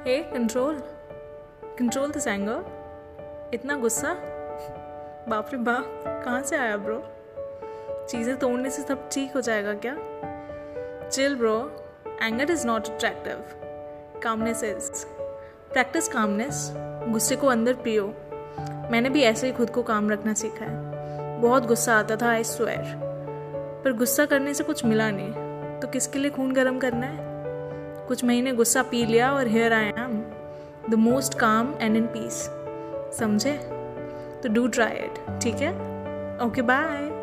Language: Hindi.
Hey control control this anger इतना गुस्सा? बाप रे बाप, कहाँ से आया ब्रो चीज़ें तोड़ने से सब ठीक हो जाएगा क्या? Chill bro anger is not attractive calmness is practice calmness गुस्से को अंदर पियो। मैंने भी ऐसे ही खुद को काम रखना सीखा है। बहुत गुस्सा आता था आई स्वेयर पर गुस्सा करने से कुछ मिला नहीं। तो किसके लिए खून गर्म करना है? कुछ महीने गुस्सा पी लिया और here I am the most calm and in peace समझे? तो डू ट्राई इट ठीक है? Okay bye